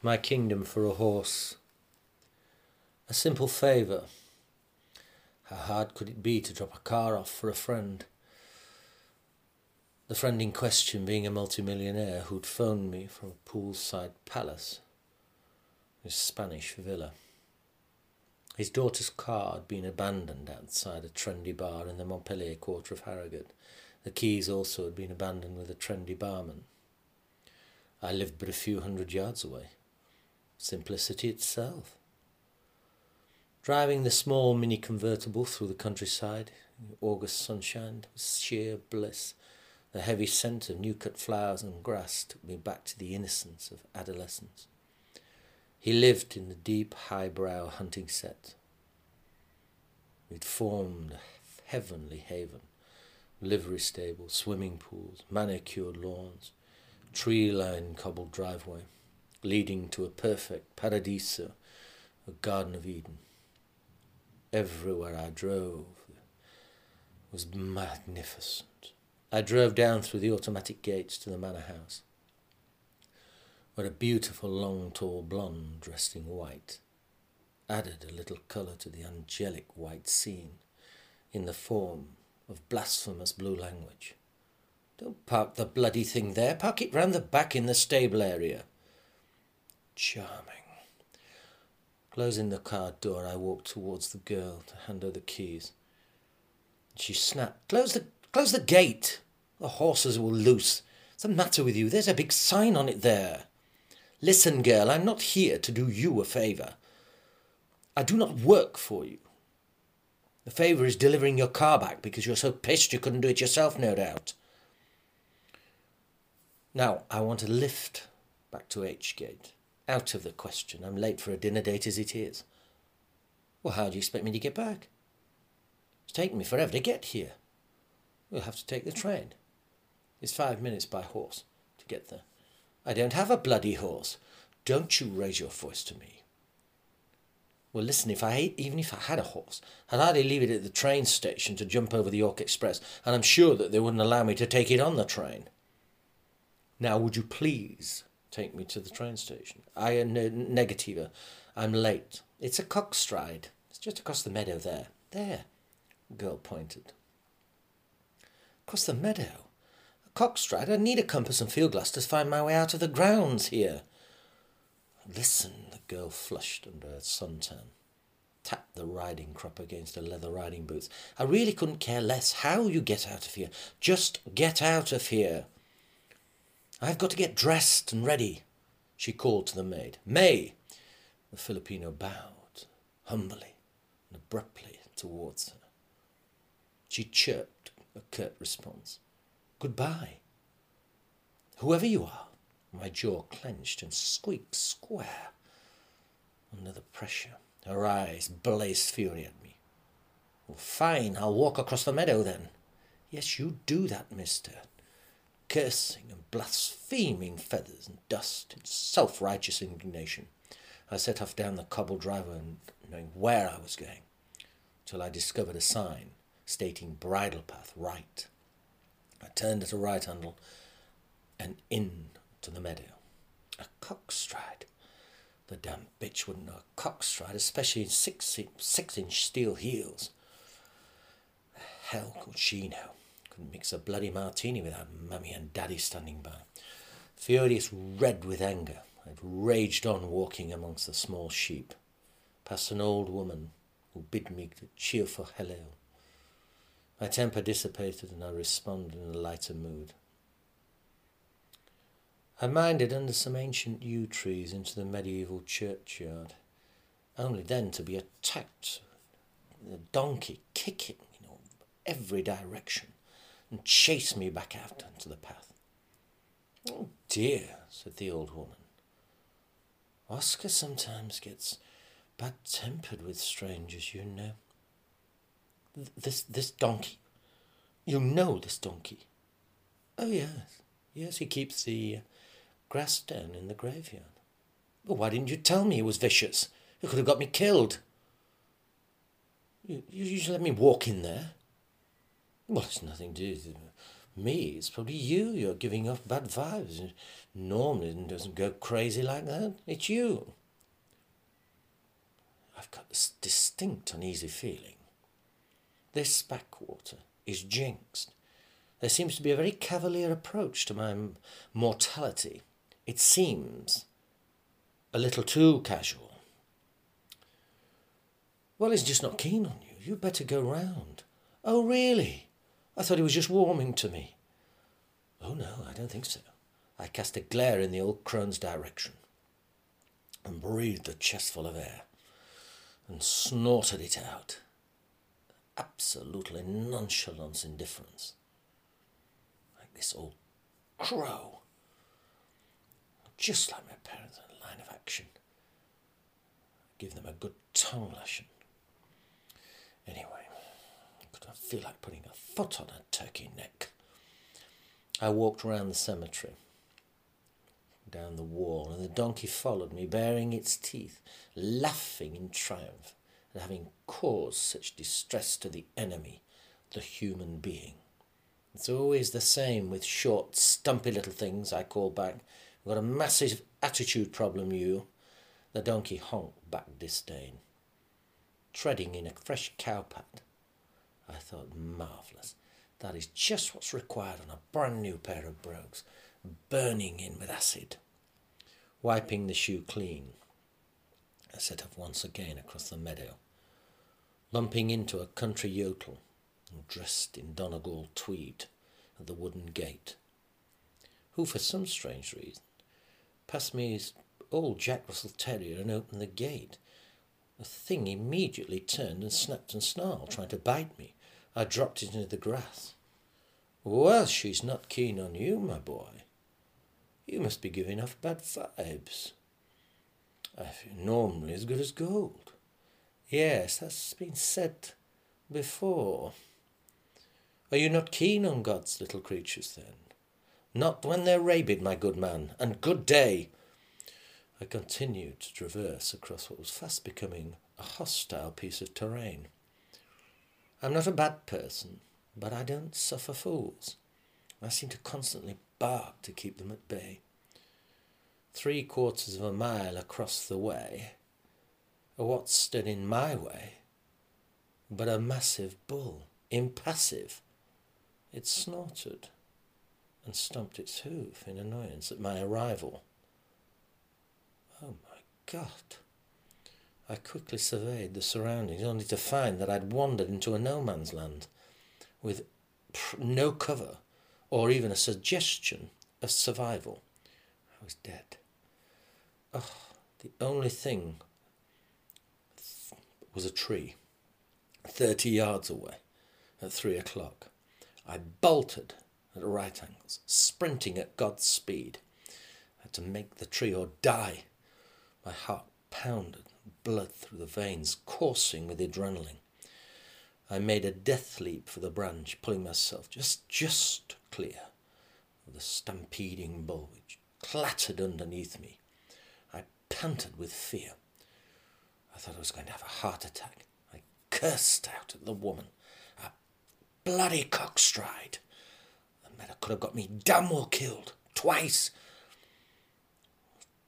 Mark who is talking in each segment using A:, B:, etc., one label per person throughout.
A: My kingdom for a horse. A simple favour. How hard could it be to drop a car off for a friend? The friend in question being a multimillionaire who'd phoned me from a poolside palace, his Spanish villa. His daughter's car had been abandoned outside a trendy bar in the Montpellier quarter of Harrogate. The keys also had been abandoned with a trendy barman. I lived but a few hundred yards away. Simplicity itself. Driving the small mini convertible through the countryside, in August sunshine, was sheer bliss. The heavy scent of new cut flowers and grass took me back to the innocence of adolescence. He lived in the deep highbrow hunting set. We'd formed a heavenly haven livery stables, swimming pools, manicured lawns, tree lined cobbled driveway leading to a perfect paradiso, a Garden of Eden. Everywhere I drove was magnificent. I drove down through the automatic gates to the manor house, where a beautiful long tall blonde dressed in white added a little colour to the angelic white scene in the form of blasphemous blue language. Don't park the bloody thing there, park it round the back in the stable area. Charming. Closing the car door, I walked towards the girl to hand her the keys. She snapped, Close the, close the gate! The horses will loose. What's the matter with you? There's a big sign on it there. Listen, girl, I'm not here to do you a favour. I do not work for you. The favour is delivering your car back because you're so pissed you couldn't do it yourself, no doubt. Now, I want a lift back to H Gate. Out of the question. I'm late for a dinner date as it is. Well, how do you expect me to get back? It's taken me forever to get here. We'll have to take the train. It's five minutes by horse to get there. I don't have a bloody horse. Don't you raise your voice to me. Well, listen, if I even if I had a horse, I'd hardly leave it at the train station to jump over the York Express, and I'm sure that they wouldn't allow me to take it on the train. Now, would you please take me to the train station. I uh, ne- negativa. I'm late. It's a cockstride. It's just across the meadow there. There. The girl pointed. Across the meadow? A cockstride? I need a compass and field glass to find my way out of the grounds here. Listen, the girl flushed under her suntan. Tapped the riding crop against her leather riding boots. I really couldn't care less how you get out of here. Just get out of here. I've got to get dressed and ready, she called to the maid. May! The Filipino bowed humbly and abruptly towards her. She chirped a curt response. Goodbye. Whoever you are, my jaw clenched and squeaked square under the pressure. Her eyes blazed fury at me. Well, fine, I'll walk across the meadow then. Yes, you do that, mister cursing and blaspheming feathers and dust in self righteous indignation. I set off down the cobbled driveway, knowing where I was going, till I discovered a sign stating bridle path right. I turned at a right handle and in to the meadow. A cockstride. The damn bitch wouldn't know a cockstride, especially in six, six inch steel heels. The hell could she know? Couldn't mix a bloody martini without mummy and daddy standing by. Furious red with anger, I raged on walking amongst the small sheep, past an old woman who bid me a cheerful hello. My temper dissipated and I responded in a lighter mood. I minded under some ancient yew trees into the medieval churchyard, only then to be attacked, the donkey kicking, you know, every direction and chase me back out onto the path. Oh dear, said the old woman. Oscar sometimes gets bad tempered with strangers, you know. This this donkey. You know this donkey. Oh yes, yes, he keeps the uh, grass down in the graveyard. But why didn't you tell me he was vicious? It could have got me killed. You, you, you let me walk in there. Well, it's nothing to do with Me, it's probably you. You're giving off bad vibes. Normally it doesn't go crazy like that. It's you. I've got this distinct uneasy feeling. This backwater is jinxed. There seems to be a very cavalier approach to my mortality. It seems a little too casual. Well, he's just not keen on you. You'd better go round. Oh, really? I thought he was just warming to me. Oh, no, I don't think so. I cast a glare in the old crone's direction and breathed a chestful of air and snorted it out. Absolutely nonchalant indifference. Like this old crow. Just like my parents in line of action. Give them a good tongue lashing. Anyway, I feel like putting a foot on a turkey neck. I walked round the cemetery, down the wall, and the donkey followed me, baring its teeth, laughing in triumph at having caused such distress to the enemy, the human being. It's always the same with short, stumpy little things, I call back. You've got a massive attitude problem, you. The donkey honked back disdain treading in a fresh cowpat. I thought, marvellous. That is just what's required on a brand new pair of brogues, burning in with acid. Wiping the shoe clean, I set off once again across the meadow, lumping into a country yokel dressed in Donegal tweed at the wooden gate, who, for some strange reason, passed me his old Jack Russell Terrier and opened the gate the thing immediately turned and snapped and snarled, trying to bite me. I dropped it into the grass. Well, she's not keen on you, my boy. You must be giving off bad vibes. I feel normally as good as gold. Yes, that's been said before. Are you not keen on God's little creatures then? Not when they're rabid, my good man, and good day. I continued to traverse across what was fast becoming a hostile piece of terrain. I'm not a bad person, but I don't suffer fools. I seem to constantly bark to keep them at bay. Three quarters of a mile across the way, what stood in my way but a massive bull, impassive. It snorted and stumped its hoof in annoyance at my arrival. Oh my God. I quickly surveyed the surroundings, only to find that I'd wandered into a no man's land with no cover or even a suggestion of survival. I was dead. Oh, the only thing was a tree, 30 yards away at three o'clock. I bolted at right angles, sprinting at God's speed. I had to make the tree or die. My heart pounded, blood through the veins coursing with adrenaline. I made a death leap for the branch, pulling myself just just clear of the stampeding bull which clattered underneath me. I panted with fear. I thought I was going to have a heart attack. I cursed out at the woman. A bloody cockstride. The matter could have got me damn well killed. Twice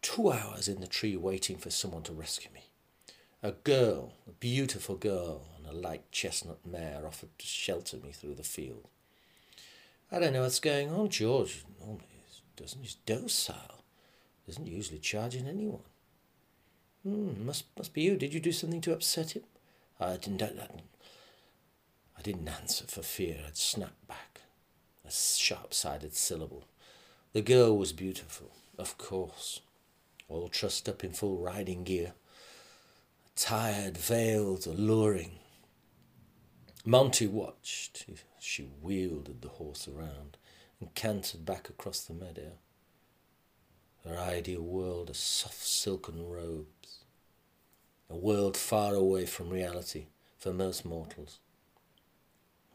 A: two hours in the tree waiting for someone to rescue me. A girl, a beautiful girl, on a light chestnut mare offered to shelter me through the field. I don't know what's going on. George normally doesn't. He's docile. Doesn't usually charge in anyone. Hmm, must must be you. Did you do something to upset him? I didn't. I, didn't answer for fear. I'd snapped back. A sharp-sided syllable. The girl was beautiful, of course all trussed up in full riding gear, tired, veiled, alluring. Monty watched she wheeled the horse around and cantered back across the meadow. Her ideal world of soft silken robes, a world far away from reality for most mortals,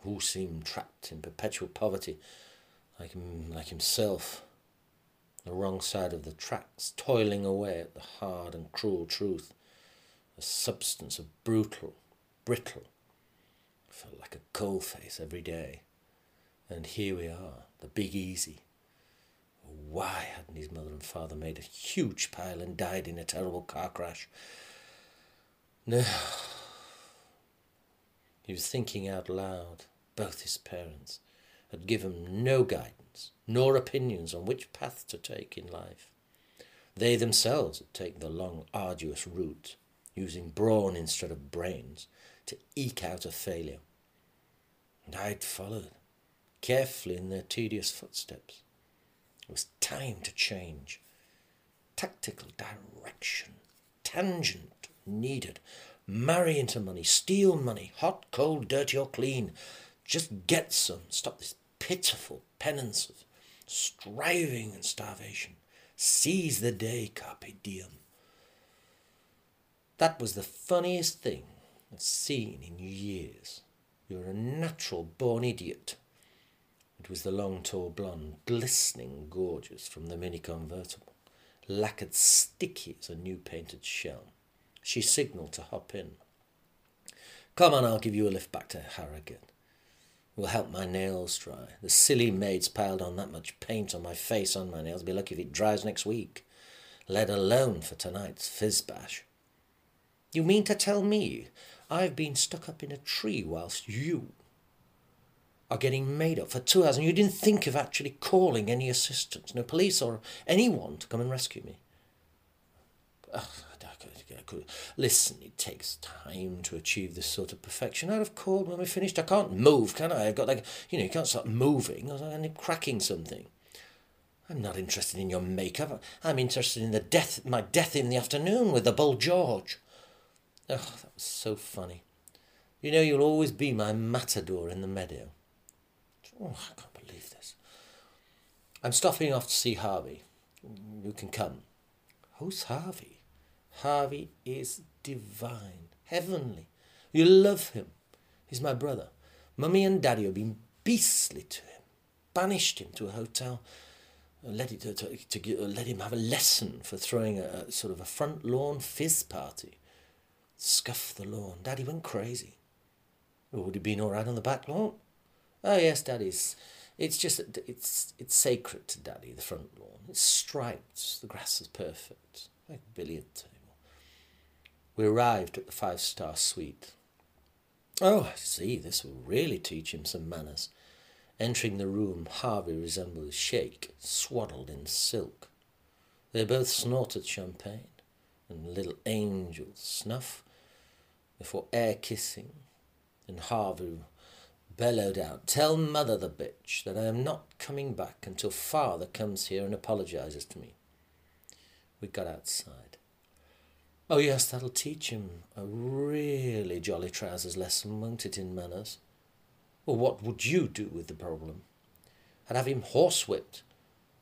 A: who seemed trapped in perpetual poverty like, like himself the wrong side of the tracks, toiling away at the hard and cruel truth, a substance of brutal, brittle, felt like a coal face every day. And here we are, the Big Easy. Why hadn't his mother and father made a huge pile and died in a terrible car crash? No. He was thinking out loud. Both his parents had given no guidance nor opinions on which path to take in life. They themselves had taken the long, arduous route, using brawn instead of brains, to eke out a failure. And I'd followed, carefully in their tedious footsteps. It was time to change. Tactical direction, tangent needed. Marry into money, steal money, hot, cold, dirty, or clean. Just get some. Stop this pitiful penance of striving and starvation. Seize the day, carpe diem. That was the funniest thing I've seen in years. You're a natural born idiot. It was the long, tall blonde, glistening gorgeous from the mini convertible, lacquered sticky as a new painted shell. She signalled to hop in. Come on, I'll give you a lift back to Harrogate. Will help my nails dry. The silly maid's piled on that much paint on my face on my nails. Be lucky if it dries next week, let alone for tonight's fizz bash. You mean to tell me I've been stuck up in a tree whilst you are getting made up for two hours and you didn't think of actually calling any assistance, no police or anyone to come and rescue me? Listen, it takes time to achieve this sort of perfection. I'd have called when we finished. I can't move, can I? I've got like, you know, you can't start moving. I end up cracking something. I'm not interested in your makeup. I'm interested in the death, my death in the afternoon with the Bull George. Oh, that was so funny. You know, you'll always be my matador in the meadow. Oh, I can't believe this. I'm stopping off to see Harvey. You can come. Who's Harvey? Harvey is divine, heavenly. You love him. He's my brother. Mummy and Daddy have been beastly to him, banished him to a hotel, uh, let, it, to, to, to, uh, let him have a lesson for throwing a, a sort of a front lawn fizz party. Scuff the lawn. Daddy went crazy. Oh, would he been all right on the back lawn? Oh yes, Daddy's. It's just it's it's sacred to Daddy. The front lawn. It's striped. The grass is perfect, like a billiard table. We arrived at the five star suite. Oh, I see. This will really teach him some manners. Entering the room, Harvey resembled a sheik, swaddled in silk. They both snorted champagne, and little angels snuff before air kissing, and Harvey bellowed out, Tell mother the bitch that I am not coming back until father comes here and apologizes to me. We got outside. Oh, yes, that'll teach him a really jolly trousers lesson, won't it, in manners? Well, what would you do with the problem? I'd have him horsewhipped.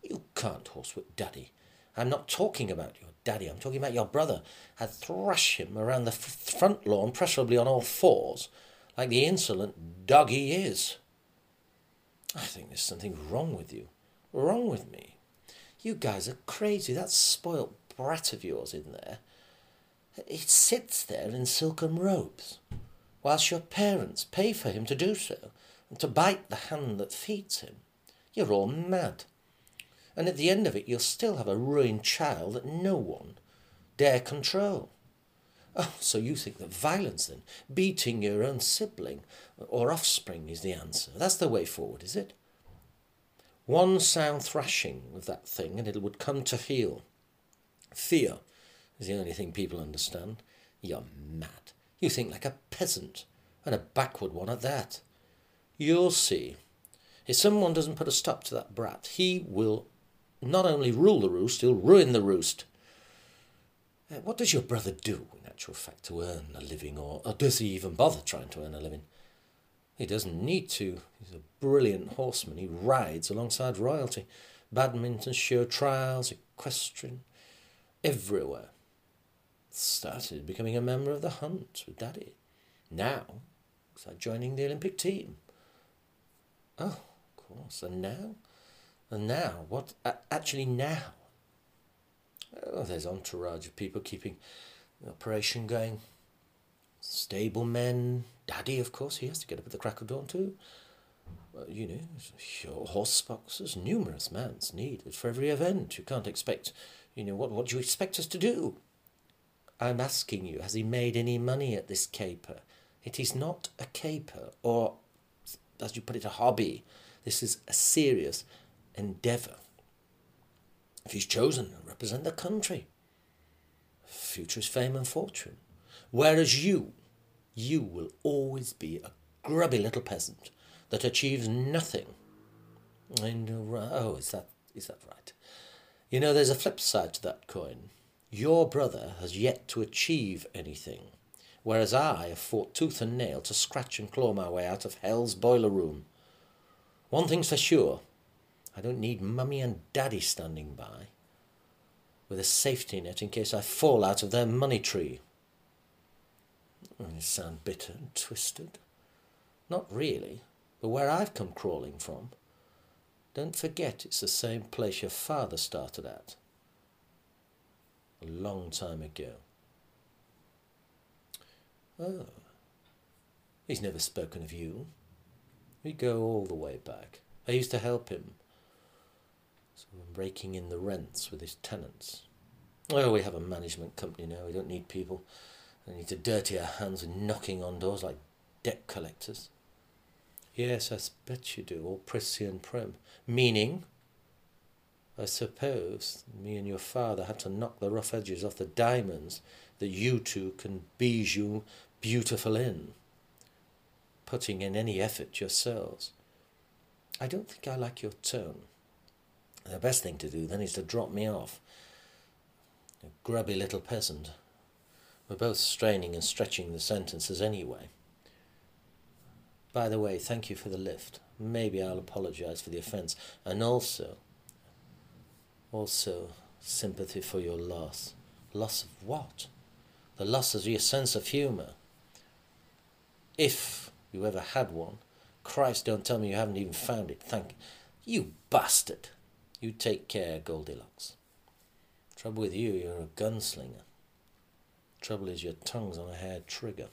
A: You can't horsewhip Daddy. I'm not talking about your daddy, I'm talking about your brother. I'd thrash him around the f- front lawn, preferably on all fours, like the insolent dog he is. I think there's something wrong with you. Wrong with me. You guys are crazy. That spoilt brat of yours in there. It sits there in silken robes, whilst your parents pay for him to do so, and to bite the hand that feeds him. You're all mad and at the end of it, you'll still have a ruined child that no one dare control. Oh, so you think that violence, then, beating your own sibling or offspring, is the answer? That's the way forward, is it? One sound thrashing of that thing, and it would come to heel. Fear is the only thing people understand. You're mad. You think like a peasant, and a backward one at that. You'll see. If someone doesn't put a stop to that brat, he will not only rule the roost, he'll ruin the roost. Uh, what does your brother do, in actual fact, to earn a living, or, or does he even bother trying to earn a living? He doesn't need to. He's a brilliant horseman. He rides alongside royalty. Badminton, show trials, equestrian, everywhere. Started becoming a member of the hunt with Daddy. Now, like joining the Olympic team. Oh, of course. And now and now, what actually now? Oh, there's entourage of people keeping the operation going. Stable men, Daddy, of course, he has to get up at the crack of dawn too. Well, you know, horse boxes, numerous mans needed for every event. You can't expect, you know, what, what do you expect us to do? I'm asking you, has he made any money at this caper? It is not a caper, or, as you put it, a hobby. This is a serious endeavour. If he's chosen to represent the country, future fame and fortune. Whereas you, you will always be a grubby little peasant that achieves nothing. And, oh, is that, is that right? You know, there's a flip side to that coin. Your brother has yet to achieve anything, whereas I have fought tooth and nail to scratch and claw my way out of hell's boiler room. One thing's for sure I don't need mummy and daddy standing by with a safety net in case I fall out of their money tree. Mm, oh, you sound bitter and twisted. Not really, but where I've come crawling from. Don't forget it's the same place your father started at a long time ago. Oh, he's never spoken of you. We go all the way back. I used to help him. Raking in the rents with his tenants. Oh, we have a management company now. We don't need people. We need to dirty our hands with knocking on doors like debt collectors. Yes, I bet you do, all prissy and prim. Meaning, I suppose me and your father had to knock the rough edges off the diamonds that you two can bijou beautiful in, putting in any effort yourselves. I don't think I like your tone. The best thing to do then is to drop me off. A grubby little peasant. We're both straining and stretching the sentences anyway. By the way, thank you for the lift. Maybe I'll apologize for the offense. And also, also, sympathy for your loss. Loss of what? The loss of your sense of humour. If you ever had one. Christ, don't tell me you haven't even found it. Thank you, bastard. You take care, Goldilocks. Trouble with you, you're a gunslinger. Trouble is your tongue's on a hair trigger.